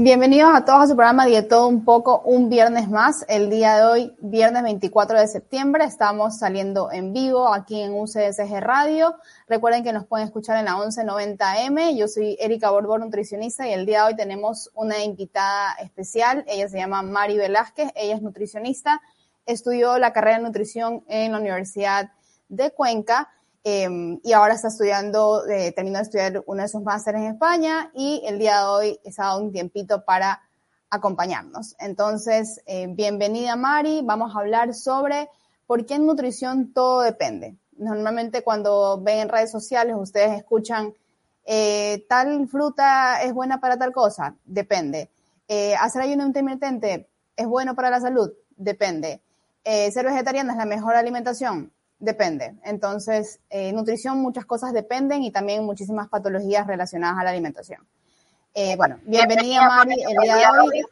Bienvenidos a todos a su programa Dieto un poco, un viernes más. El día de hoy, viernes 24 de septiembre, estamos saliendo en vivo aquí en UCSG Radio. Recuerden que nos pueden escuchar en la 1190M. Yo soy Erika Borbor, nutricionista, y el día de hoy tenemos una invitada especial. Ella se llama Mari Velázquez, ella es nutricionista, estudió la carrera de nutrición en la Universidad de Cuenca Em, y ahora está estudiando, eh, terminó de estudiar uno de sus másteres en España y el día de hoy ha dado un tiempito para acompañarnos. Entonces, eh, bienvenida Mari, vamos a hablar sobre por qué en nutrición todo depende. Normalmente cuando ven en redes sociales ustedes escuchan eh, tal fruta es buena para tal cosa, depende. hacer ayuno intermitente es bueno para la salud, depende. ser vegetariana es la mejor alimentación, Depende. Entonces, eh, nutrición, muchas cosas dependen y también muchísimas patologías relacionadas a la alimentación. Eh, bueno, bienvenida Mari el día de hoy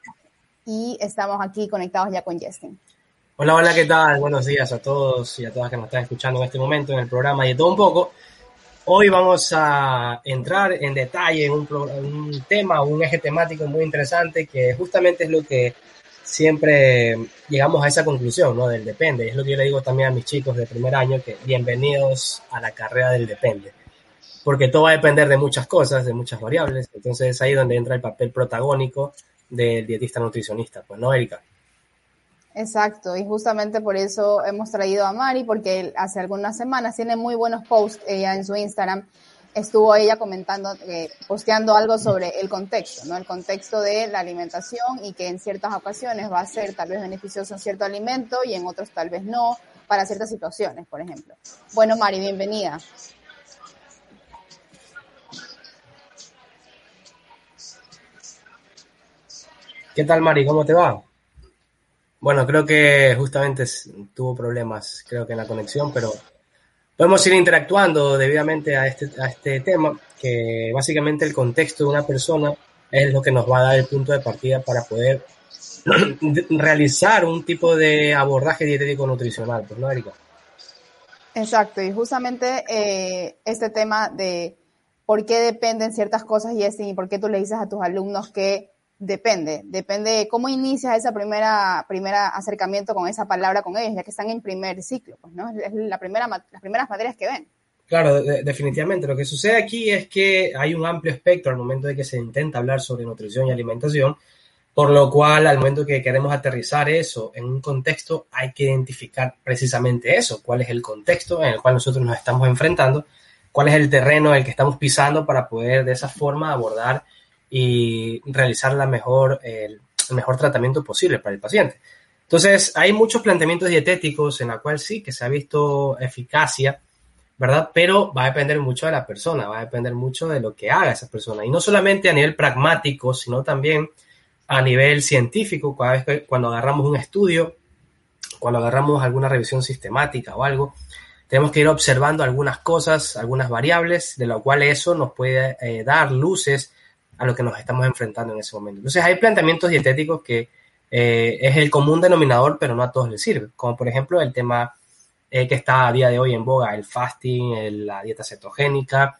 y estamos aquí conectados ya con Justin. Hola, hola, ¿qué tal? Buenos días a todos y a todas que nos están escuchando en este momento en el programa y de todo un poco. Hoy vamos a entrar en detalle en un, un tema, un eje temático muy interesante que justamente es lo que siempre llegamos a esa conclusión, ¿no? Del depende. Es lo que yo le digo también a mis chicos de primer año, que bienvenidos a la carrera del depende. Porque todo va a depender de muchas cosas, de muchas variables. Entonces es ahí donde entra el papel protagónico del dietista nutricionista, pues, ¿no, Erika? Exacto, y justamente por eso hemos traído a Mari, porque hace algunas semanas tiene muy buenos posts ella en su Instagram estuvo ella comentando, eh, posteando algo sobre el contexto, ¿no? El contexto de la alimentación y que en ciertas ocasiones va a ser tal vez beneficioso en cierto alimento y en otros tal vez no, para ciertas situaciones, por ejemplo. Bueno, Mari, bienvenida. ¿Qué tal, Mari? ¿Cómo te va? Bueno, creo que justamente tuvo problemas, creo que en la conexión, pero podemos ir interactuando debidamente a este, a este tema, que básicamente el contexto de una persona es lo que nos va a dar el punto de partida para poder realizar un tipo de abordaje dietético nutricional, pues no, Erika. Exacto, y justamente eh, este tema de por qué dependen ciertas cosas y, y por qué tú le dices a tus alumnos que Depende, depende de cómo inicias esa primera, primera acercamiento con esa palabra con ellos, ya que están en primer ciclo, pues, ¿no? Es la primera, las primeras materias que ven. Claro, definitivamente. Lo que sucede aquí es que hay un amplio espectro al momento de que se intenta hablar sobre nutrición y alimentación, por lo cual al momento que queremos aterrizar eso en un contexto, hay que identificar precisamente eso, cuál es el contexto en el cual nosotros nos estamos enfrentando, cuál es el terreno en el que estamos pisando para poder de esa forma abordar y realizar la mejor, el mejor tratamiento posible para el paciente. Entonces, hay muchos planteamientos dietéticos en la cual sí que se ha visto eficacia, ¿verdad? Pero va a depender mucho de la persona, va a depender mucho de lo que haga esa persona. Y no solamente a nivel pragmático, sino también a nivel científico, cada vez que, cuando agarramos un estudio, cuando agarramos alguna revisión sistemática o algo, tenemos que ir observando algunas cosas, algunas variables, de lo cual eso nos puede eh, dar luces a lo que nos estamos enfrentando en ese momento. Entonces hay planteamientos dietéticos que eh, es el común denominador, pero no a todos les sirve, como por ejemplo el tema eh, que está a día de hoy en boga, el fasting, la dieta cetogénica,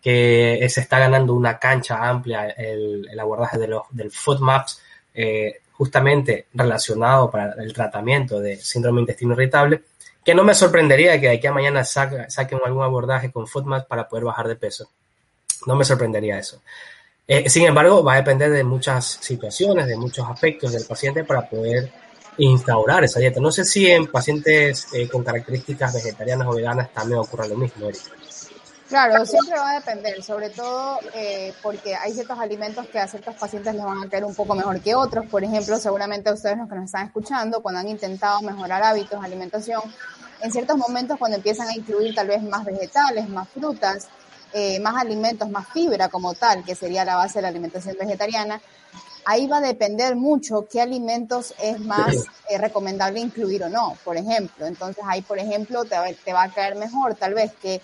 que se está ganando una cancha amplia el, abordaje de los, del FODMAPs, eh, justamente relacionado para el tratamiento de síndrome intestino irritable, que no me sorprendería que de aquí a mañana saquen algún abordaje con FODMAPs para poder bajar de peso. No me sorprendería eso. Eh, sin embargo, va a depender de muchas situaciones, de muchos aspectos del paciente para poder instaurar esa dieta. No sé si en pacientes eh, con características vegetarianas o veganas también ocurre lo mismo, Claro, siempre va a depender, sobre todo eh, porque hay ciertos alimentos que a ciertos pacientes les van a caer un poco mejor que otros. Por ejemplo, seguramente ustedes los que nos están escuchando, cuando han intentado mejorar hábitos de alimentación, en ciertos momentos cuando empiezan a incluir tal vez más vegetales, más frutas, eh, más alimentos, más fibra como tal, que sería la base de la alimentación vegetariana, ahí va a depender mucho qué alimentos es más eh, recomendable incluir o no, por ejemplo. Entonces ahí, por ejemplo, te, te va a caer mejor tal vez que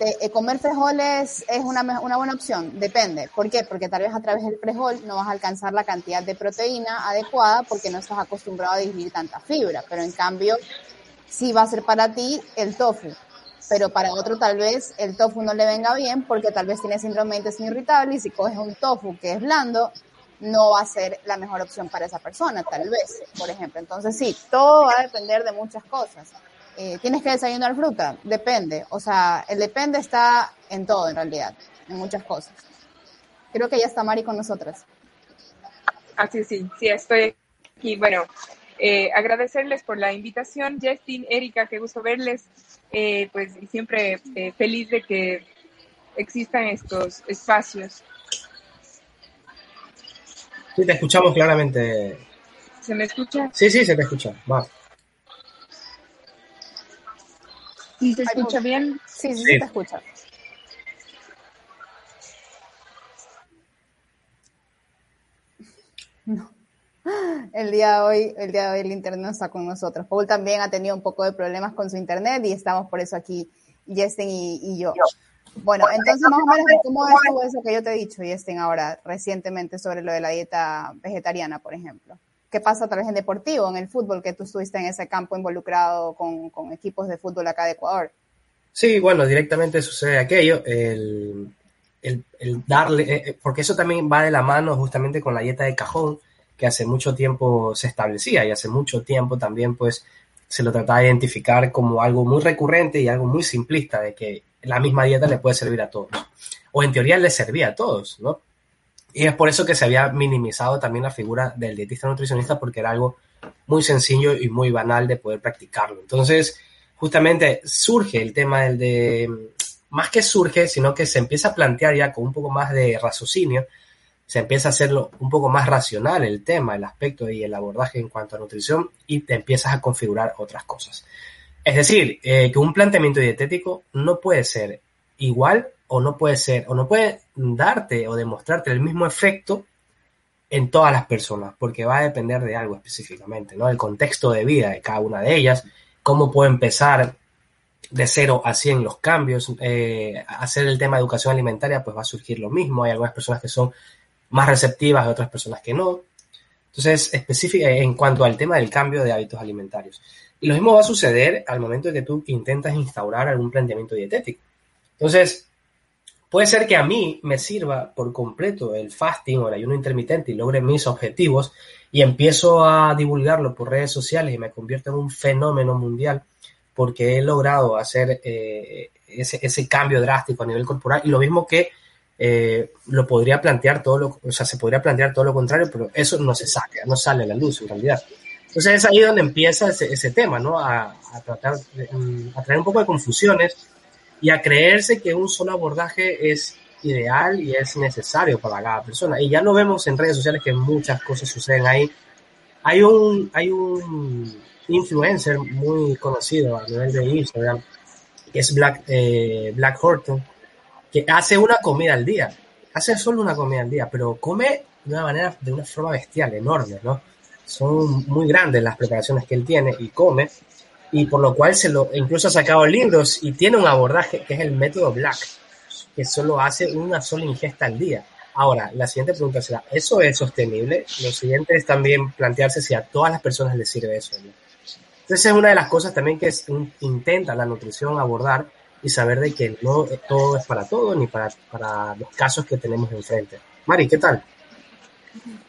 eh, comer frijoles es una, una buena opción, depende. ¿Por qué? Porque tal vez a través del frijol no vas a alcanzar la cantidad de proteína adecuada porque no estás acostumbrado a digerir tanta fibra, pero en cambio sí va a ser para ti el tofu pero para otro tal vez el tofu no le venga bien porque tal vez tiene síndrome de intestino irritable y si coges un tofu que es blando, no va a ser la mejor opción para esa persona, tal vez, por ejemplo. Entonces sí, todo va a depender de muchas cosas. Eh, ¿Tienes que desayunar fruta? Depende. O sea, el depende está en todo, en realidad, en muchas cosas. Creo que ya está Mari con nosotras. Ah, sí, sí, sí, estoy aquí. Bueno, eh, agradecerles por la invitación, Justin, Erika, qué gusto verles. Eh, pues siempre feliz de que existan estos espacios. Sí, te escuchamos claramente. ¿Se me escucha? Sí, sí, se te escucha. Va. ¿Sí se escucha bien? Sí, sí, te escucha. No. El día de hoy, el día de hoy el internet no está con nosotros. Paul también ha tenido un poco de problemas con su internet y estamos por eso aquí, Jesten y, yo. Bueno, entonces más o menos, ¿cómo es eso que yo te he dicho, Jesten, ahora recientemente sobre lo de la dieta vegetariana, por ejemplo? ¿Qué pasa tal vez en deportivo, en el fútbol, que tú estuviste en ese campo involucrado con, con equipos de fútbol acá de Ecuador? Sí, bueno, directamente sucede aquello, el, el, darle, eh, eh, porque eso también va de la mano justamente con la dieta de cajón, que hace mucho tiempo se establecía y hace mucho tiempo también pues se lo trataba de identificar como algo muy recurrente y algo muy simplista, de que la misma dieta le puede servir a todos, o en teoría le servía a todos, ¿no? Y es por eso que se había minimizado también la figura del dietista nutricionista, porque era algo muy sencillo y muy banal de poder practicarlo. Entonces, justamente surge el tema del de, más que surge, sino que se empieza a plantear ya con un poco más de raciocinio, se empieza a hacerlo un poco más racional el tema, el aspecto y el abordaje en cuanto a nutrición y te empiezas a configurar otras cosas. Es decir, eh, que un planteamiento dietético no puede ser igual o no puede ser, o no puede darte o demostrarte el mismo efecto en todas las personas, porque va a depender de algo específicamente, ¿no? El contexto de vida de cada una de ellas, cómo puedo empezar de 0 a 100 los cambios, eh, hacer el tema de educación alimentaria, pues va a surgir lo mismo. Hay algunas personas que son más receptivas y otras personas que no. Entonces, específica en cuanto al tema del cambio de hábitos alimentarios. Y lo mismo va a suceder al momento de que tú intentas instaurar algún planteamiento dietético. Entonces, puede ser que a mí me sirva por completo el fasting o el ayuno intermitente y logre mis objetivos, y empiezo a divulgarlo por redes sociales y me convierto en un fenómeno mundial porque he logrado hacer eh, ese, ese, cambio drástico a nivel corporal y lo mismo que eh, lo podría plantear todo lo, o sea, se podría plantear todo lo contrario, pero eso no se saca, no sale a la luz en realidad. Entonces es ahí donde empieza ese, ese tema, ¿no? A, a tratar, de, mm, a traer un poco de confusiones y a creerse que un solo abordaje es ideal y es necesario para cada persona. Y ya lo vemos en redes sociales que muchas cosas suceden ahí. Hay un, hay un influencer muy conocido a nivel de Instagram, que es Black, eh, Black Horton, que hace una comida al día. Hace solo una comida al día, pero come de una manera, de una forma bestial, enorme, ¿no? Son muy grandes las preparaciones que él tiene y come, y por lo cual se lo, incluso ha sacado libros y tiene un abordaje que es el método Black que solo hace una sola ingesta al día. Ahora, la siguiente pregunta será, ¿eso es sostenible? Lo siguiente es también plantearse si a todas las personas les sirve eso. Entonces es una de las cosas también que intenta la nutrición abordar y saber de que no todo es para todo ni para, para los casos que tenemos enfrente. Mari, ¿qué tal?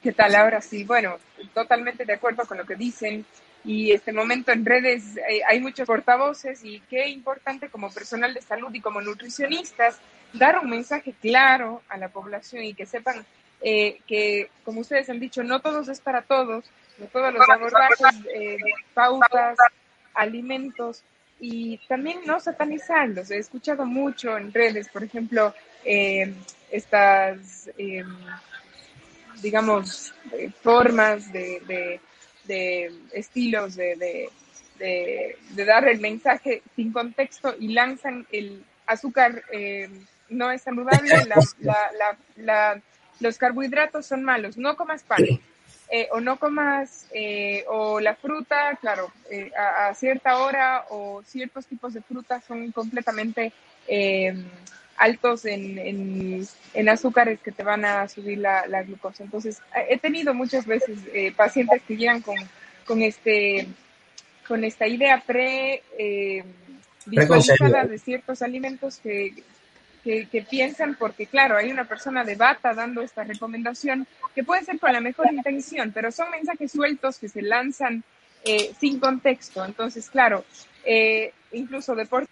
¿Qué tal ahora sí? Bueno, totalmente de acuerdo con lo que dicen y este momento en redes eh, hay muchos portavoces y qué importante como personal de salud y como nutricionistas dar un mensaje claro a la población y que sepan eh, que, como ustedes han dicho, no todos es para todos, no todos los abordajes, eh, pautas, alimentos y también no satanizarlos. He escuchado mucho en redes, por ejemplo, eh, estas, em, digamos, formas de, de, estilos de, de, dar el mensaje sin contexto y lanzan el azúcar eh, no es saludable, los carbohidratos son malos, no comas pan. Eh, o no comas, eh, o la fruta, claro, eh, a, cierta hora o ciertos tipos de frutas son completamente altos en, en, azúcares que te van a subir la, glucosa. Entonces, he tenido muchas veces pacientes que llegan con, con, este, con esta idea pre visualizada de ciertos alimentos que que, que, piensan, porque claro, hay una persona de bata dando esta recomendación que puede ser con la mejor intención, pero son mensajes sueltos que se lanzan eh, sin contexto. Entonces, claro, eh, incluso deporte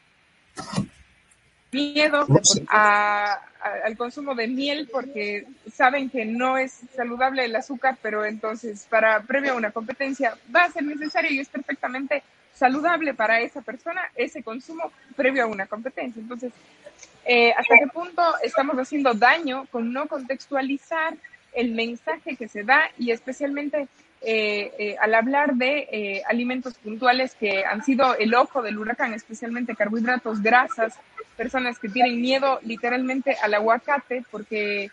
miedo al consumo de miel porque saben que no es saludable el azúcar, pero entonces para previo a una competencia va a ser necesario y es perfectamente saludable para esa persona ese consumo previo a una competencia. Entonces, eh, ¿hasta qué punto estamos haciendo daño con no contextualizar el mensaje que se da y especialmente eh, eh, al hablar de alimentos puntuales que han sido el ojo del huracán, especialmente carbohidratos, grasas, personas que tienen miedo literalmente al aguacate porque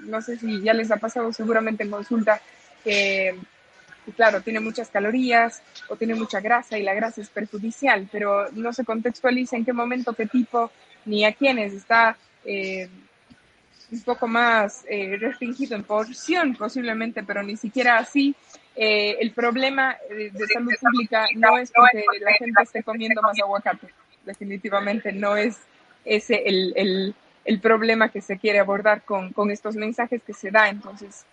no sé si ya les ha pasado seguramente en consulta que claro, tiene muchas calorías o tiene mucha grasa y la grasa es perjudicial, pero no se contextualiza en qué momento, qué tipo, ni a quiénes está eh, un poco más eh, restringido en porción posiblemente, pero ni siquiera así. Eh, el problema de, salud pública no es porque la gente esté comiendo más aguacate, definitivamente no es ese el, el, el problema que se quiere abordar con, con estos mensajes que se da. Entonces,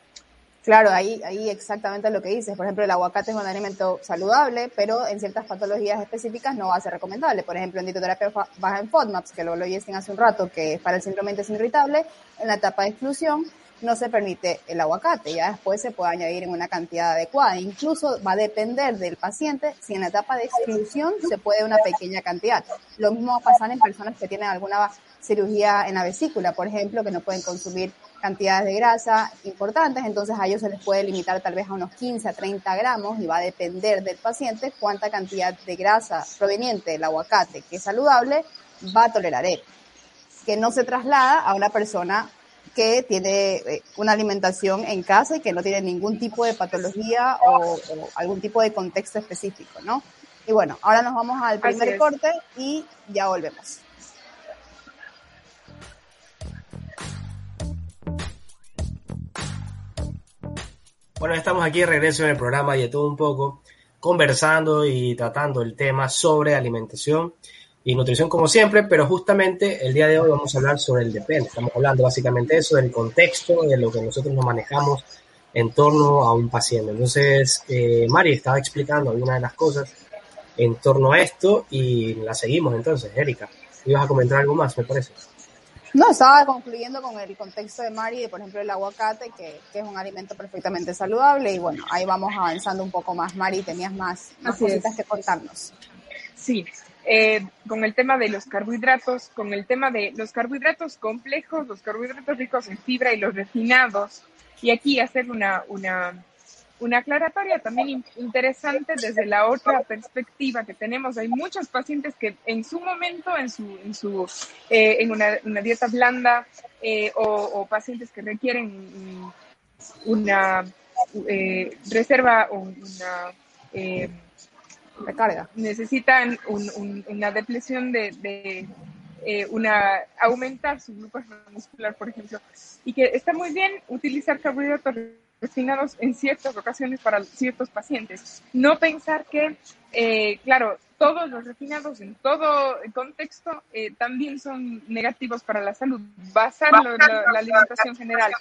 Claro, ahí, ahí exactamente lo que dices. Por ejemplo, el aguacate es un alimento saludable, pero en ciertas patologías específicas no va a ser recomendable. Por ejemplo, en dietoterapia baja en FODMAPs, que lo dicen hace un rato, que para el síndrome intestino irritable, en la etapa de exclusión no se permite el aguacate, ya después se puede añadir en una cantidad adecuada. Incluso va a depender del paciente si en la etapa de exclusión se puede una pequeña cantidad. Lo mismo va a pasar en personas que tienen alguna cirugía en la vesícula, por ejemplo, que no pueden consumir cantidades de grasa importantes, entonces a ellos se les puede limitar tal vez a unos 15 a 30 gramos y va a depender del paciente cuánta cantidad de grasa proveniente del aguacate que es saludable va a tolerar él, que no se traslada a una persona que tiene eh, una alimentación en casa y que no tiene ningún tipo de patología o, algún tipo de contexto específico, ¿no? Y bueno, ahora nos vamos al primer corte y ya volvemos. Bueno, estamos aquí de regreso en el programa y de todo un poco, conversando y tratando el tema sobre alimentación y nutrición como siempre, pero justamente el día de hoy vamos a hablar sobre el depende. Estamos hablando básicamente de eso, del contexto, de lo que nosotros nos manejamos en torno a un paciente. Entonces, eh, Mari estaba explicando algunas de las cosas en torno a esto y la seguimos entonces, Erika. ¿Ibas a comentar algo más, me parece? No, estaba concluyendo con el contexto de Mari, de, por ejemplo, el aguacate, que, es un alimento perfectamente saludable. Y bueno, ahí vamos avanzando un poco más. Mari, tenías más, cositas que contarnos. Sí, eh, con el tema de los carbohidratos, con el tema de los carbohidratos complejos, los carbohidratos ricos en fibra y los refinados. Y aquí hacer una, una una aclaratoria también interesante desde la otra perspectiva que tenemos. Hay muchos pacientes que en su momento, en su, en su, eh, en una, una, dieta blanda eh, o, pacientes que requieren una eh, reserva o una recarga, necesitan una depresión de, de una aumentar su glucosa muscular, por ejemplo, y que está muy bien utilizar carbohidratos refinados en ciertas ocasiones para ciertos pacientes. No pensar que, eh, claro, todos los refinados en todo contexto eh, también son negativos para la salud. Basar la, la, alimentación general.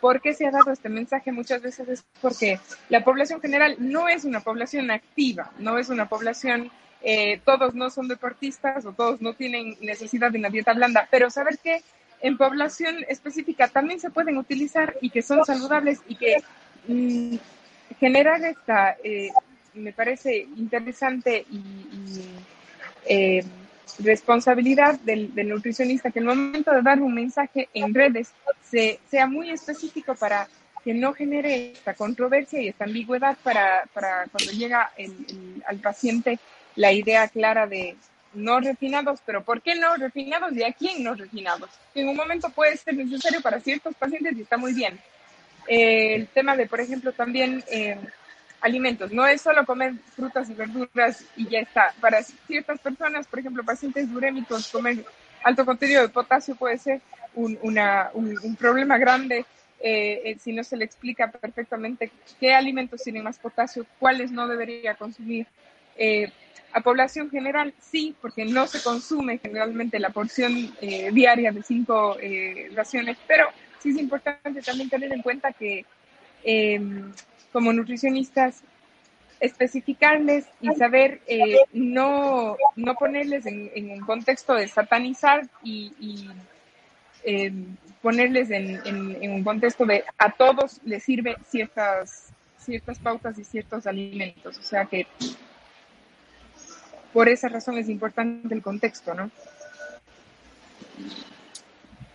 ¿Por qué se ha dado este mensaje muchas veces? Es porque la población general no es una población activa, no es una población, eh, todos no son deportistas o todos no tienen necesidad de una dieta blanda, pero saber que en población específica también se pueden utilizar y que son saludables y que mm, generar esta, eh, me parece interesante y, eh, responsabilidad del, nutricionista que en el momento de dar un mensaje en redes se, sea muy específico para que no genere esta controversia y esta ambigüedad para, para cuando llega al paciente la idea clara de, no refinados, pero ¿por qué no refinados y a quién no refinados? En un momento puede ser necesario para ciertos pacientes y está muy bien. Eh, el tema de, por ejemplo, también eh, alimentos, no es solo comer frutas y verduras y ya está. Para ciertas personas, por ejemplo, pacientes urémicos, comer alto contenido de potasio puede ser un, problema grande eh, si no se le explica perfectamente qué alimentos tienen más potasio, cuáles no debería consumir A población general, sí, porque no se consume generalmente la porción eh, diaria de cinco eh, raciones, pero sí es importante también tener en cuenta que em, como nutricionistas especificarles y saber eh, no, no ponerles en, un contexto de satanizar y, em, ponerles en, en, en, un contexto de a todos les sirve ciertas, ciertas pautas y ciertos alimentos. O sea que por esa razón es importante el contexto, ¿no?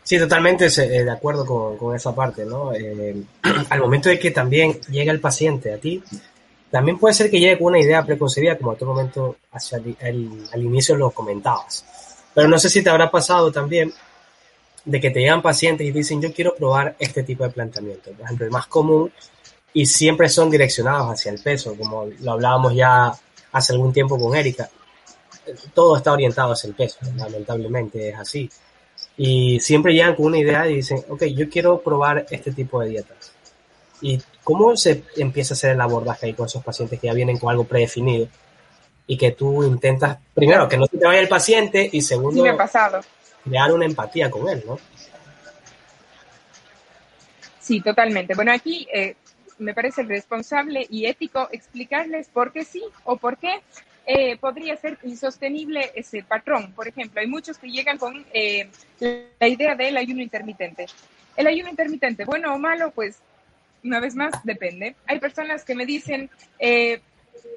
Sí, totalmente eh, de acuerdo con, esa parte, ¿no? Eh, al momento de que también llega el paciente a ti, también puede ser que llegue con una idea preconcebida, como en otro momento hacia el, el, al inicio lo comentabas. Pero no sé si te habrá pasado también de que te llegan pacientes y dicen, yo quiero probar este tipo de planteamiento. Por ejemplo, el más común y siempre son direccionados hacia el peso, como lo hablábamos ya hace algún tiempo con Erika todo está orientado hacia el peso, lamentablemente es así. Y siempre llegan con una idea y dicen, ok, yo quiero probar este tipo de dietas. ¿Y cómo se empieza a hacer el abordaje ahí con esos pacientes que ya vienen con algo predefinido? Y que tú intentas, primero, que no se te vaya el paciente y segundo, sí, pasado. crear una empatía con él, ¿no? Sí, totalmente. Bueno, aquí eh, me parece responsable y ético explicarles por qué sí o por qué eh, podría ser insostenible ese patrón. Por ejemplo, hay muchos que llegan con eh, la idea del ayuno intermitente. El ayuno intermitente, bueno o malo, pues una vez más depende. Hay personas que me dicen, eh,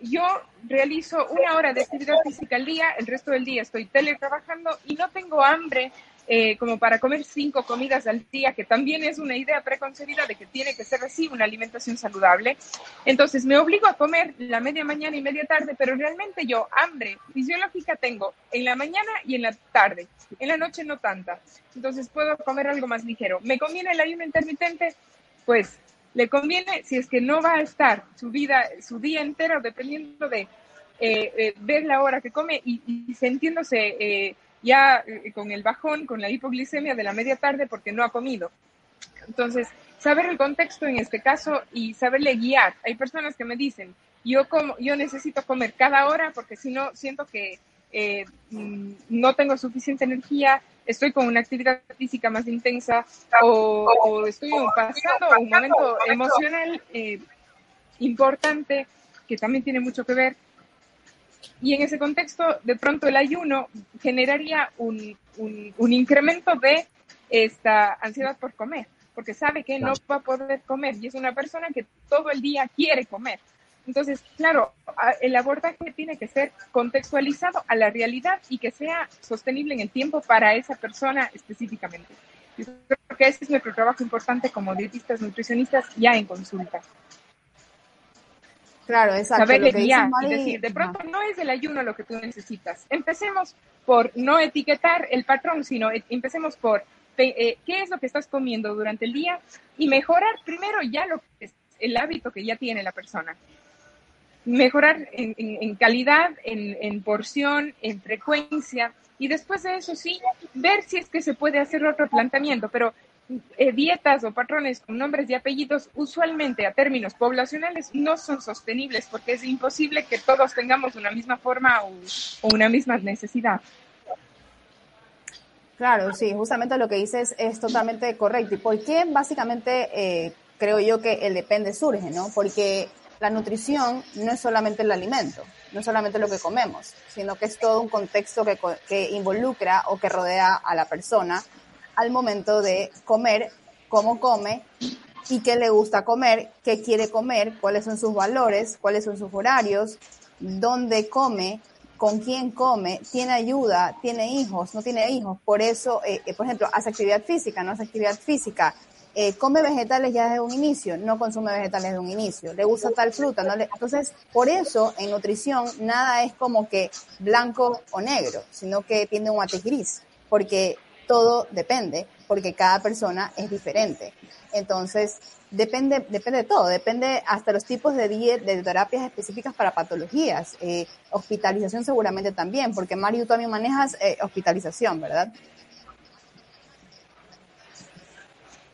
yo realizo una hora de actividad física al día, el resto del día estoy teletrabajando y no tengo hambre eh, como para comer cinco comidas al día, que también es una idea preconcebida de que tiene que ser así una alimentación saludable. Entonces me obligo a comer la media mañana y media tarde, pero realmente yo hambre fisiológica tengo en la mañana y en la tarde. En la noche no tanta. Entonces puedo comer algo más ligero. ¿Me conviene el ayuno intermitente? Pues le conviene si es que no va a estar su vida, su día entero dependiendo de eh, eh, ver la hora que come y, y sintiéndose ya eh, con el bajón, con la hipoglicemia de la media tarde porque no ha comido. Entonces, saber el contexto en este caso y saberle guiar. Hay personas que me dicen, yo, como, yo necesito comer cada hora porque si no siento que eh, mm, no tengo suficiente energía, estoy con una actividad física más intensa o, estoy pasando un momento emocional eh, importante que también tiene mucho que ver y en ese contexto, de pronto el ayuno generaría un, un, un incremento de esta ansiedad por comer, porque sabe que no va a poder comer y es una persona que todo el día quiere comer. Entonces, claro, el abordaje tiene que ser contextualizado a la realidad y que sea sostenible en el tiempo para esa persona específicamente. Yo creo que ese es nuestro trabajo importante como dietistas nutricionistas ya en consulta. Claro, exacto. Saberle guiar, es decir, de pronto no es el ayuno lo que tú necesitas. Empecemos por no etiquetar el patrón, sino e, empecemos por eh, qué es lo que estás comiendo durante el día y mejorar primero ya lo que es el hábito que ya tiene la persona. Mejorar en, en, en calidad, en, en porción, en frecuencia y después de eso sí, ver si es que se puede hacer otro planteamiento, pero eh, dietas o patrones con nombres y apellidos usualmente a términos poblacionales no son sostenibles porque es imposible que todos tengamos una misma forma o, una misma necesidad. Claro, sí, justamente lo que dices es totalmente correcto. ¿Y por qué básicamente eh, creo yo que el depende surge, ¿no? Porque la nutrición no es solamente el alimento, no es solamente lo que comemos, sino que es todo un contexto que, que involucra o que rodea a la persona al momento de comer, cómo come y qué le gusta comer, qué quiere comer, cuáles son sus valores, cuáles son sus horarios, dónde come, con quién come, tiene ayuda, tiene hijos, no tiene hijos. Por eso, eh, eh, por ejemplo, hace actividad física, no hace actividad física. Eh, come vegetales ya desde un inicio, no consume vegetales desde un inicio, le gusta tal fruta, no le... entonces por eso en nutrición nada es como que blanco o negro, sino que tiene un matiz gris, porque todo depende, porque cada persona es diferente. Entonces, depende, depende de todo, depende hasta los tipos de, de terapias específicas para patologías. Eh, hospitalización seguramente también, porque Mario, tú también manejas eh, hospitalización, ¿verdad?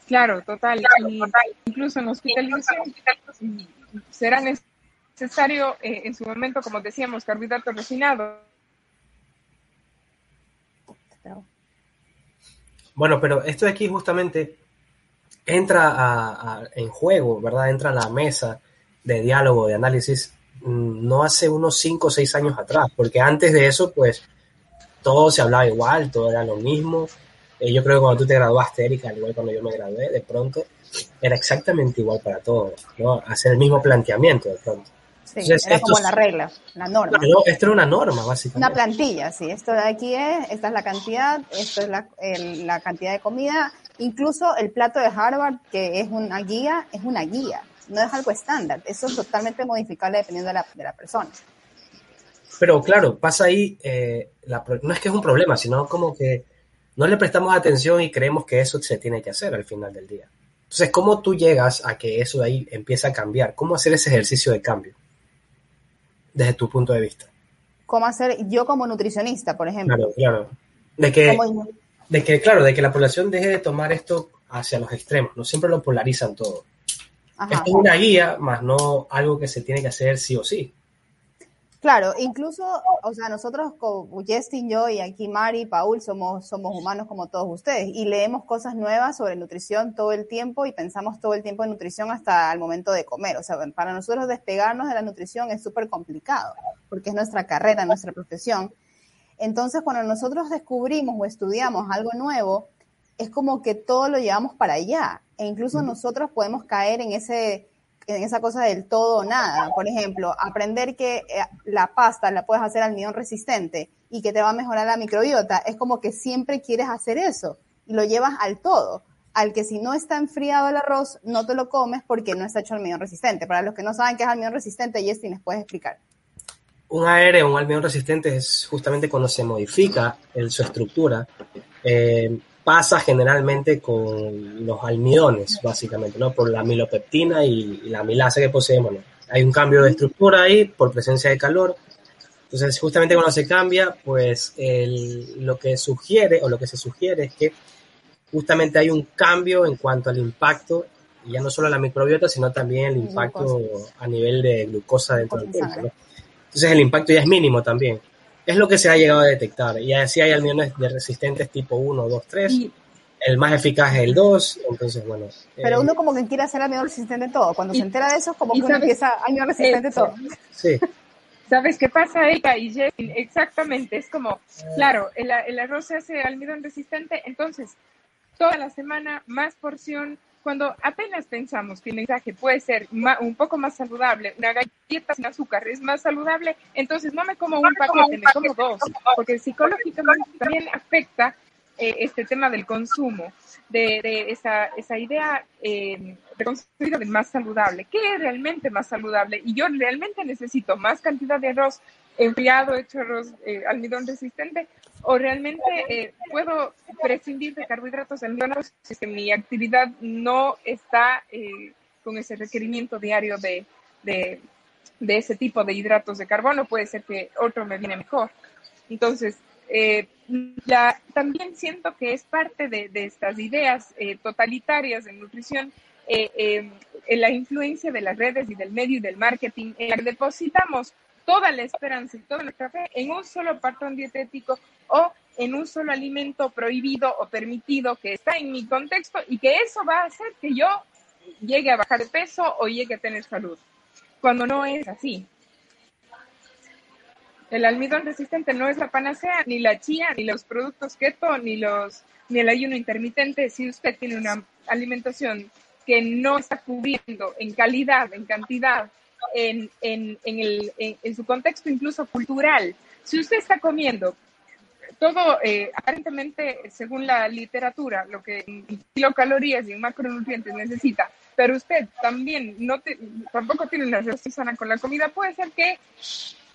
Claro, total. Y incluso en hospitalización será necesario eh, en su momento, como decíamos, carbohidratos refinados. Bueno, pero esto aquí justamente entra en juego, ¿verdad? Entra a la mesa de diálogo, de análisis, mm, no hace unos 5 o 6 años atrás, porque antes de eso, pues, todo se hablaba igual, todo era lo mismo. Eh, yo creo que cuando tú te graduaste, Erika, al igual cuando yo me gradué, de pronto, era exactamente igual para todos, ¿no? Hacer el mismo planteamiento de pronto. Sí, era como la regla, la norma. No, esto era una norma, básicamente. Una plantilla, sí. Esto de aquí es, esta es la cantidad, esto es la, la cantidad de comida. Incluso el plato de Harvard, que es una guía, es una guía. No es algo estándar. Eso es totalmente modificable dependiendo de la, de la persona. Pero claro, pasa ahí, eh, no es que es un problema, sino como que no le prestamos atención y creemos que eso se tiene que hacer al final del día. Entonces, ¿cómo tú llegas a que eso de ahí empiece a cambiar? ¿Cómo hacer ese ejercicio de cambio? Desde tu punto de vista. ¿Cómo hacer yo como nutricionista, por ejemplo? Claro, claro. De que, de que, claro, de que la población deje de tomar esto hacia los extremos, no siempre lo polarizan todo. Esto es una guía, más no algo que se tiene que hacer sí o sí. Claro, incluso, o sea, nosotros como Justin, yo y aquí Mari, Paul, somos, somos humanos como todos ustedes y leemos cosas nuevas sobre nutrición todo el tiempo y pensamos todo el tiempo en nutrición hasta el momento de comer. O sea, para nosotros despegarnos de la nutrición es súper complicado porque es nuestra carrera, nuestra profesión. Entonces, cuando nosotros descubrimos o estudiamos algo nuevo, es como que todo lo llevamos para allá e incluso nosotros podemos caer en ese en esa cosa del todo o nada. Por ejemplo, aprender que eh, la pasta la puedes hacer almidón resistente y que te va a mejorar la microbiota, es como que siempre quieres hacer eso y lo llevas al todo. Al que si no está enfriado el arroz, no te lo comes porque no está hecho almidón resistente. Para los que no saben qué es almidón resistente, Jessy, ¿les puedes explicar? Un AR, un almidón resistente, es justamente cuando se modifica su estructura. Eh, pasa generalmente con los almidones, básicamente, ¿no? Por la milopeptina y, la milasa que poseemos, Hay un cambio de estructura ahí por presencia de calor. Entonces, justamente cuando se cambia, pues lo que sugiere o lo que se sugiere es que justamente hay un cambio en cuanto al impacto, ya no solo a la microbiota, sino también el impacto a nivel de glucosa dentro del cuerpo, Entonces, el impacto ya es mínimo también es lo que se ha llegado a detectar. Y así hay almidones de resistentes tipo 1, 2, 3. El más eficaz es el 2, entonces bueno. Pero eh, uno como que quiere hacer almidón resistente todo. Cuando se entera de eso, como que uno empieza almidón resistente todo. Sí. ¿Sabes qué pasa, Erika y Jessie? Exactamente, es como, claro, el, el arroz se hace almidón resistente, entonces toda la semana más porción, cuando apenas pensamos que el mensaje puede ser un poco más saludable, una galleta sin azúcar es más saludable, entonces no me como un paquete, me como dos, porque psicológicamente también afecta eh, este tema del consumo, de, esa, esa, idea eh, de de más saludable. ¿Qué es realmente más saludable? Y yo realmente necesito más cantidad de arroz enfriado, hecho arroz, eh, almidón resistente, o realmente eh, puedo prescindir de carbohidratos almidonados si mi actividad no está eh, con ese requerimiento diario de, de, ese tipo de hidratos de carbono, puede ser que otro me viene mejor. Entonces, ya, también siento que es parte de, estas ideas totalitarias de nutrición en la influencia de las redes y del medio y del marketing, en la depositamos toda la esperanza y toda nuestra fe en un solo patrón dietético o en un solo alimento prohibido o permitido que está en mi contexto y que eso va a hacer que yo llegue a bajar de peso o llegue a tener salud, cuando no es así. El almidón resistente no es la panacea, ni la chía, ni los productos keto, ni los ni el ayuno intermitente. Si usted tiene una alimentación que no está cubriendo en calidad, en cantidad en, en, en, el, en, su contexto incluso cultural. Si usted está comiendo todo, eh, aparentemente, según la literatura, lo que en kilocalorías y en macronutrientes necesita, pero usted también no tampoco tiene una relación sana con la comida, puede ser que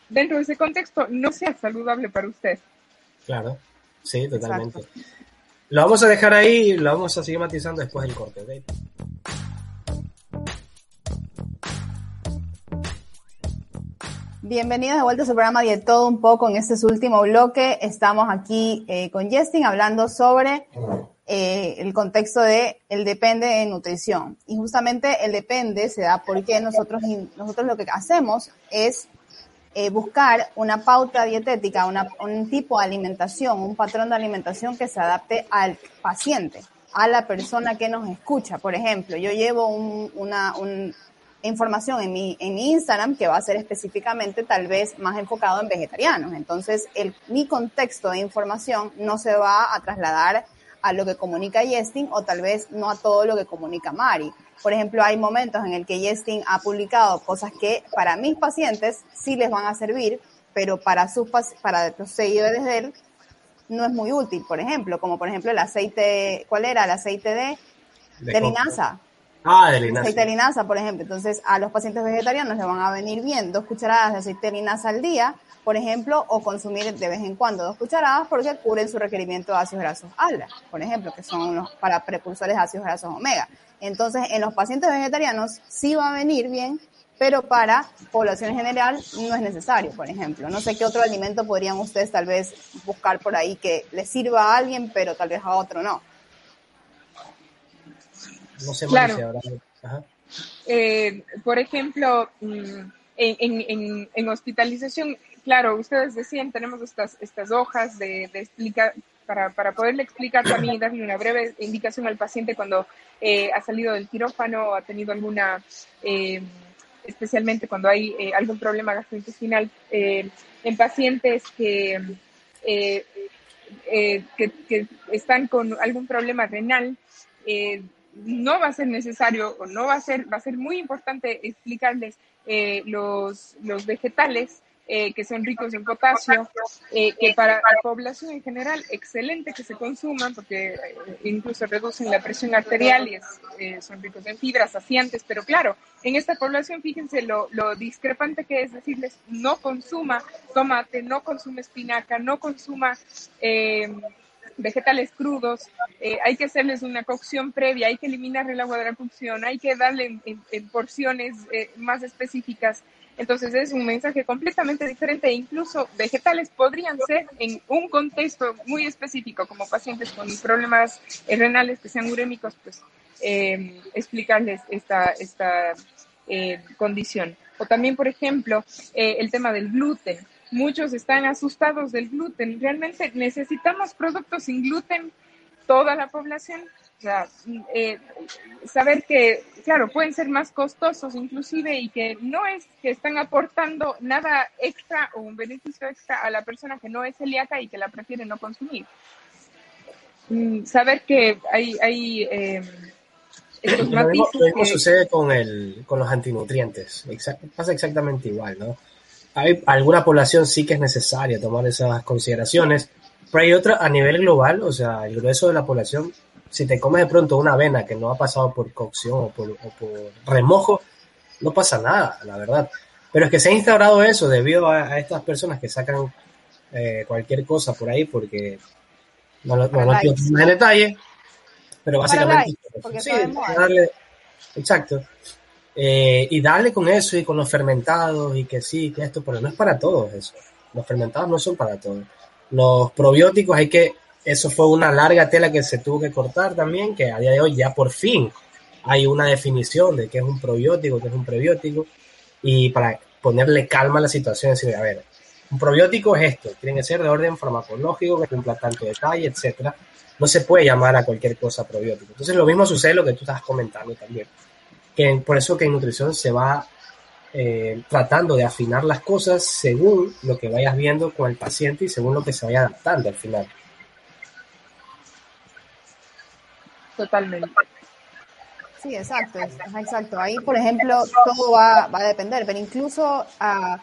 dentro de ese contexto no sea saludable para usted. Claro, sí, totalmente. Lo vamos a dejar ahí y lo vamos a seguir matizando después del corte. Bienvenidos de vuelta a su programa de todo un poco en este último bloque. Estamos aquí eh, con Justin hablando sobre eh, el contexto de el depende de nutrición. Y justamente el depende se da porque nosotros, nosotros lo que hacemos es eh, buscar una pauta dietética, un tipo de alimentación, un patrón de alimentación que se adapte al paciente, a la persona que nos escucha. Por ejemplo, yo llevo una información en mi, en mi Instagram que va a ser específicamente tal vez más enfocado en vegetarianos. Entonces, el, mi contexto de información no se va a trasladar a lo que comunica Yestin o tal vez no a todo lo que comunica Mari. Por ejemplo, hay momentos en el que Yestin ha publicado cosas que para mis pacientes sí les van a servir, pero para sus para los seguidores de él no es muy útil, por ejemplo, como por ejemplo el aceite, ¿cuál era? El aceite de, de, linaza. Ah, de linaza. Aceite de linaza, por ejemplo. Entonces, a los pacientes vegetarianos les van a venir bien dos cucharadas de aceite de linaza al día, por ejemplo, o consumir de vez en cuando dos cucharadas porque cubren su requerimiento de ácidos grasos ALA, por ejemplo, que son los para precursores de ácidos grasos omega. Entonces, en los pacientes vegetarianos sí va a venir bien, pero para población en general no es necesario, por ejemplo. No sé qué otro alimento podrían ustedes tal vez buscar por ahí que les sirva a alguien, pero tal vez a otro no. No sé claro. Eh, por ejemplo, mm, en, en, hospitalización, claro, ustedes decían, tenemos estas, estas hojas de, de explicar, para, para, poderle explicar también y darle una breve indicación al paciente cuando eh, ha salido del quirófano o ha tenido alguna, eh, especialmente cuando hay eh, algún problema gastrointestinal en pacientes que, que, que, están con algún problema renal. No va a ser necesario o no va a ser, va a ser muy importante explicarles los, los vegetales eh, que son ricos en potasio, eh, que para la población en general, excelente que se consuman, porque eh, incluso reducen la presión arterial y son ricos en fibras, saciantes, pero claro, en esta población, fíjense lo, lo discrepante que es decirles, no consuma tomate, no consume espinaca, no consuma vegetales crudos, hay que hacerles una cocción previa, hay que eliminar el agua de la cocción, hay que darle en porciones más específicas entonces es un mensaje completamente diferente e incluso vegetales podrían ser en un contexto muy específico, como pacientes con problemas renales que sean urémicos, pues eh, explicarles esta, esta eh, condición. O también, por ejemplo, eh, el tema del gluten. Muchos están asustados del gluten. ¿Realmente necesitamos productos sin gluten toda la población? O sea, eh, saber que, claro, pueden ser más costosos inclusive y que no es que están aportando nada extra o un beneficio extra a la persona que no es celíaca y que la prefiere no consumir. Mm, saber que hay, hay eh, estos lo mismo, sucede con, el, con los antinutrientes. pasa exactamente igual, ¿no? Hay alguna población sí que es necesaria tomar esas consideraciones, pero hay otra a nivel global, o sea, el grueso de la población si te comes de pronto una avena que no ha pasado por cocción o por, remojo, no pasa nada, la verdad. Pero es que se ha instaurado eso debido a, estas personas que sacan eh, cualquier cosa por ahí porque no, lo no, en detalle, pero básicamente sí, darle, exacto. Eh, y darle con eso y con los fermentados y que sí, que esto, pero no es para todos eso. Los fermentados no son para todos. Los probióticos hay que eso fue una larga tela que se tuvo que cortar también, que a día de hoy ya por fin hay una definición de qué es un probiótico, qué es un prebiótico, y para ponerle calma a la situación, decir, a ver, un probiótico es esto, tiene que ser de orden farmacológico, que cumpla tanto detalle, etcétera. No se puede llamar a cualquier cosa probiótico. Entonces, lo mismo sucede lo que tú estás comentando también. Que por eso que en nutrición se va eh, tratando de afinar las cosas según lo que vayas viendo con el paciente y según lo que se vaya adaptando al final. Totalmente. Sí, exacto, exacto. Ahí, por ejemplo, todo va, va a depender, pero incluso a,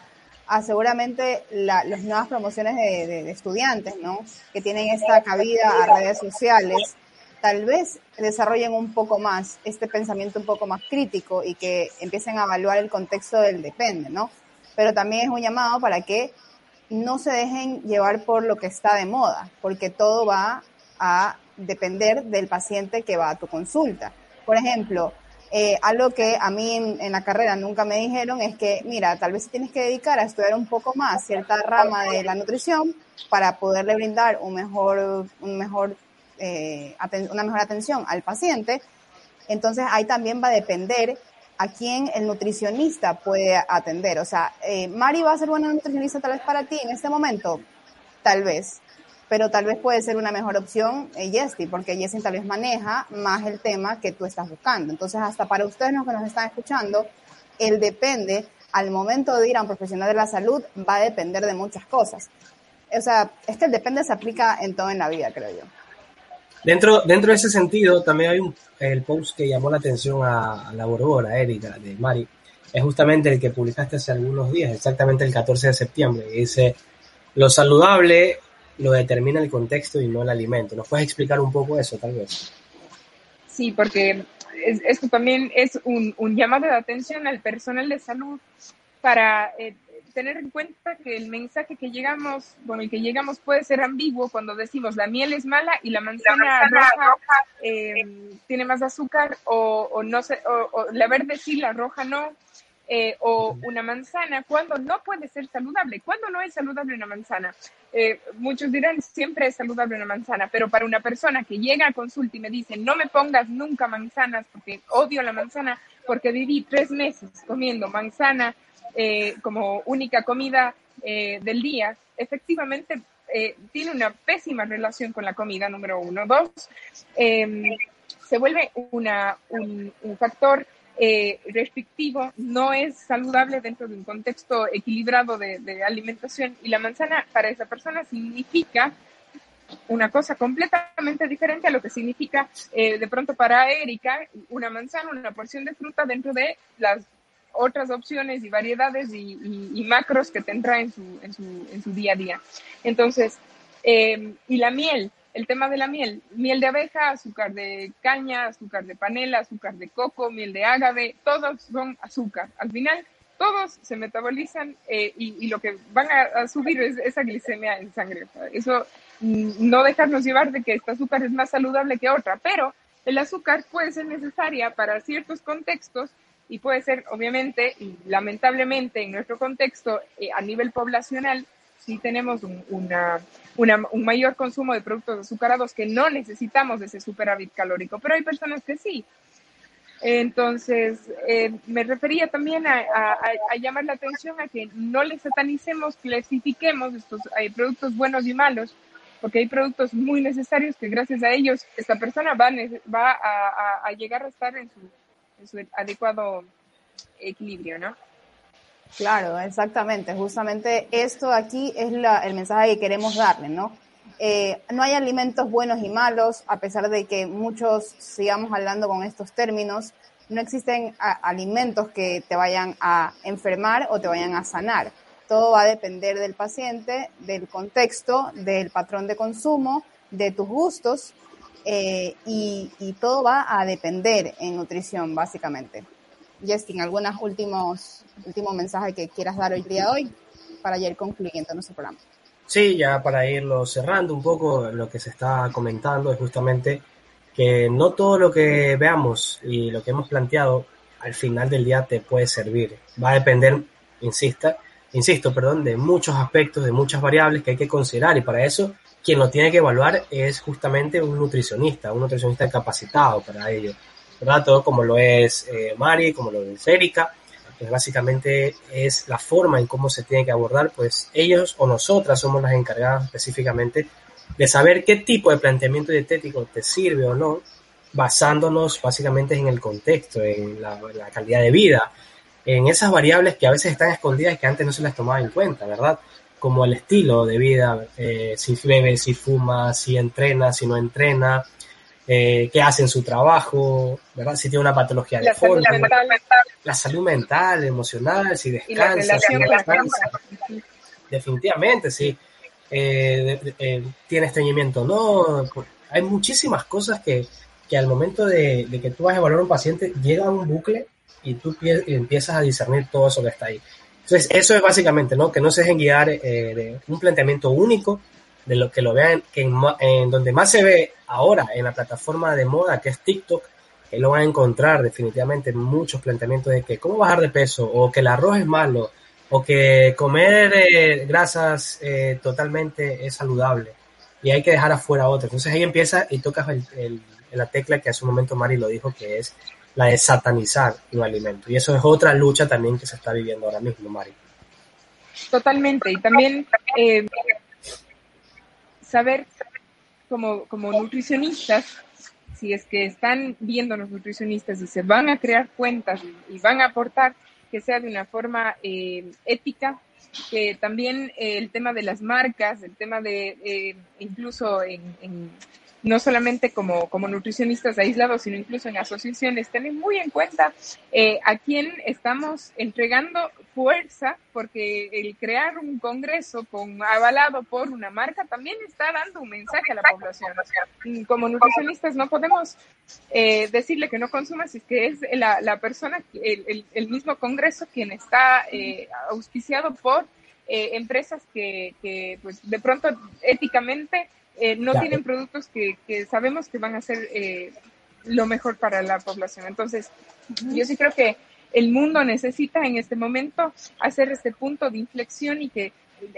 seguramente las nuevas promociones de, estudiantes, ¿no? Que tienen esta cabida a redes sociales, tal vez desarrollen un poco más este pensamiento un poco más crítico y que empiecen a evaluar el contexto del depende, ¿no? Pero también es un llamado para que no se dejen llevar por lo que está de moda, porque todo va a depender del paciente que va a tu consulta. Por ejemplo, eh, algo que a mí en, la carrera nunca me dijeron es que, mira, tal vez tienes que dedicar a estudiar un poco más cierta rama de la nutrición para poderle brindar un mejor, un mejor eh, una mejor atención al paciente. Entonces ahí también va a depender a quién el nutricionista puede atender. O sea, eh, Mari va a ser buena nutricionista tal vez para ti en este momento, tal vez, pero tal vez puede ser una mejor opción eh, porque Yesti tal vez maneja más el tema que tú estás buscando. Entonces, hasta para ustedes los que nos están escuchando, el depende, al momento de ir a un profesional de la salud, va a depender de muchas cosas. O sea, es que el depende se aplica en todo en la vida, creo yo. Dentro, dentro de ese sentido, también hay un, el post que llamó la atención a, la Borbora, Erika, de Mari. Es justamente el que publicaste hace algunos días, exactamente el 14 de septiembre. Que dice, lo saludable lo determina el contexto y no el alimento. ¿Nos puedes explicar un poco eso, tal vez? Sí, porque esto también es un, un, llamado de atención al personal de salud para eh, tener en cuenta que el mensaje que llegamos, con el que llegamos puede ser ambiguo cuando decimos la miel es mala y la manzana, roja, eh, tiene más azúcar o, o no sé, o, la verde sí, la roja no. Eh, o una manzana, cuando no puede ser saludable, cuando no es saludable una manzana. Eh, muchos dirán, siempre es saludable una manzana, pero para una persona que llega a consulta y me dice, no me pongas nunca manzanas porque odio la manzana, porque viví tres meses comiendo manzana eh, como única comida del día, efectivamente tiene una pésima relación con la comida, número uno. Dos, se vuelve una, un, un factor eh, restrictivo, no es saludable dentro de un contexto equilibrado de, alimentación y la manzana para esa persona significa una cosa completamente diferente a lo que significa eh, de pronto para Erika una manzana, una porción de fruta dentro de las otras opciones y variedades y, macros que tendrá en su, en su, en su día a día. Entonces, eh, y la miel, el tema de la miel, miel de abeja, azúcar de caña, azúcar de panela, azúcar de coco, miel de ágave, todos son azúcar. Al final, todos se metabolizan eh, y, lo que van a, subir es esa glicemia en sangre. Eso no dejarnos llevar de que este azúcar es más saludable que otra, pero el azúcar puede ser necesaria para ciertos contextos y puede ser, obviamente, y lamentablemente en nuestro contexto eh, a nivel poblacional, si tenemos una un mayor consumo de productos azucarados que no necesitamos ese superávit calórico, pero hay personas que sí. Entonces, eh, me refería también a, llamar la atención a que no les satanicemos, clasifiquemos estos hay productos buenos y malos, porque hay productos muy necesarios que gracias a ellos esta persona va, va a, llegar a estar en su, adecuado equilibrio, ¿no? Claro, exactamente. Justamente esto aquí es el mensaje que queremos darle, ¿no? Eh, no hay alimentos buenos y malos, a pesar de que muchos sigamos hablando con estos términos. No existen alimentos que te vayan a enfermar o te vayan a sanar. Todo va a depender del paciente, del contexto, del patrón de consumo, de tus gustos eh, y, todo va a depender en nutrición, básicamente. Justin, ¿algunos últimos, últimos mensajes que quieras dar hoy día de hoy para ir concluyendo nuestro programa? Sí, ya para irlo cerrando un poco, lo que se está comentando es justamente que no todo lo que veamos y lo que hemos planteado al final del día te puede servir. Va a depender, insista, insisto, perdón, de muchos aspectos, de muchas variables que hay que considerar y para eso quien lo tiene que evaluar es justamente un nutricionista, un nutricionista capacitado para ello. Todo como lo es eh, Mari, como lo es Erika, pues básicamente es la forma en cómo se tiene que abordar, pues ellos o nosotras somos las encargadas específicamente de saber qué tipo de planteamiento dietético te sirve o no, basándonos básicamente en el contexto, en la, calidad de vida, en esas variables que a veces están escondidas y que antes no se las tomaba en cuenta, ¿verdad? Como el estilo de vida, eh, si bebe, si fuma, si entrena, si no entrena, eh, qué hacen su trabajo, ¿verdad? Si tiene una patología de fondo, la salud mental, emocional, si descansa, si descansa. Definitivamente, sí. Eh, eh, tiene estreñimiento o no. Hay muchísimas cosas que, que al momento de, que tú vas a evaluar a un paciente, llega a un bucle y tú empiezas a discernir todo eso que está ahí. Entonces, eso es básicamente, ¿no? Que no se dejen guiar de un planteamiento único, de lo que lo vean, que en, donde más se ve ahora en la plataforma de moda que es TikTok, que lo van a encontrar definitivamente muchos planteamientos de que cómo bajar de peso, o que el arroz es malo, o que comer eh, grasas eh, totalmente es saludable. y hay que dejar afuera otras. Entonces ahí empieza y tocas la tecla que hace un momento Mari lo dijo, que es la de satanizar un alimento. Y eso es otra lucha también que se está viviendo ahora mismo, Mari. Totalmente. Y también eh, saber como, como nutricionistas, si es que están viendo los nutricionistas y se van a crear cuentas y, van a aportar, que sea de una forma eh, ética, que también eh, el tema de las marcas, el tema de incluso en no solamente como, como nutricionistas aislados, sino incluso en asociaciones, tener muy en cuenta eh, a quién estamos entregando fuerza, porque el crear un congreso con avalado por una marca también está dando un mensaje a la población. Como nutricionistas no podemos eh, decirle que no consuma si es que es la, la persona, el, el, mismo congreso quien está eh, auspiciado por empresas que, que pues, de pronto éticamente eh, no tienen productos que, sabemos que van a ser eh, lo mejor para la población. Entonces, yo sí creo que el mundo necesita en este momento hacer este punto de inflexión y que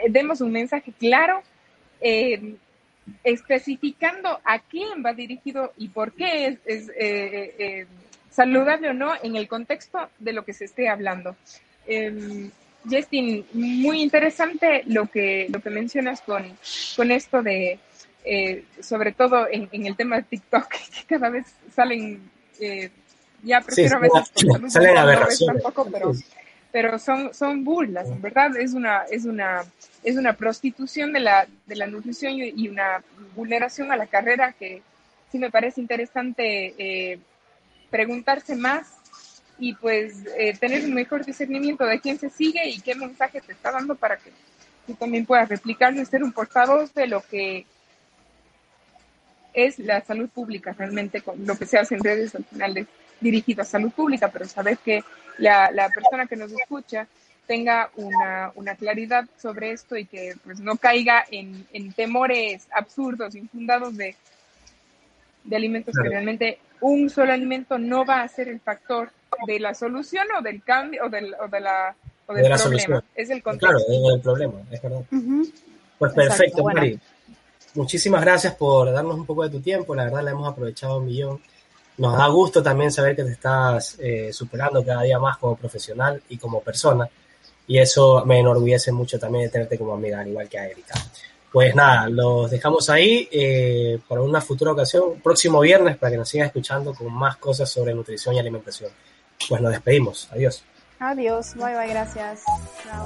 demos un mensaje claro, eh, especificando a quién va dirigido y por qué es, saludable o no en el contexto de lo que se esté hablando. Em, Justin, muy interesante lo que, lo que mencionas con, con esto de, eh, sobre todo en, el tema de TikTok, que cada vez salen, eh, ya prefiero a veces salen aberraciones. Tampoco, pero, pero son, son burlas, en verdad, es una, es una, es una prostitución de la, de la nutrición y una vulneración a la carrera que sí me parece interesante eh, preguntarse más y pues tener un mejor discernimiento de quién se sigue y qué mensaje te está dando para que tú también puedas replicarlo y ser un portavoz de lo que es la salud pública realmente, con lo que se hace en redes al final es dirigido a salud pública, pero saber que la, la persona que nos escucha tenga una, una, claridad sobre esto y que pues no caiga en, en temores absurdos, infundados de, de alimentos que realmente un solo alimento no va a ser el factor de la solución o del cambio o, del, o de la o del problema. Es el contexto. Claro, es el problema, es verdad. Pues perfecto, Mari muchísimas gracias por darnos un poco de tu tiempo, la verdad la hemos aprovechado un millón. Nos da gusto también saber que te estás eh, superando cada día más como profesional y como persona. Y eso me enorgullece mucho también de tenerte como amiga, al igual que a Erika. Pues nada, los dejamos ahí eh, para una futura ocasión, próximo viernes, para que nos sigan escuchando con más cosas sobre nutrición y alimentación. Pues nos despedimos. Adiós. Adiós. Bye bye. Gracias. Chao.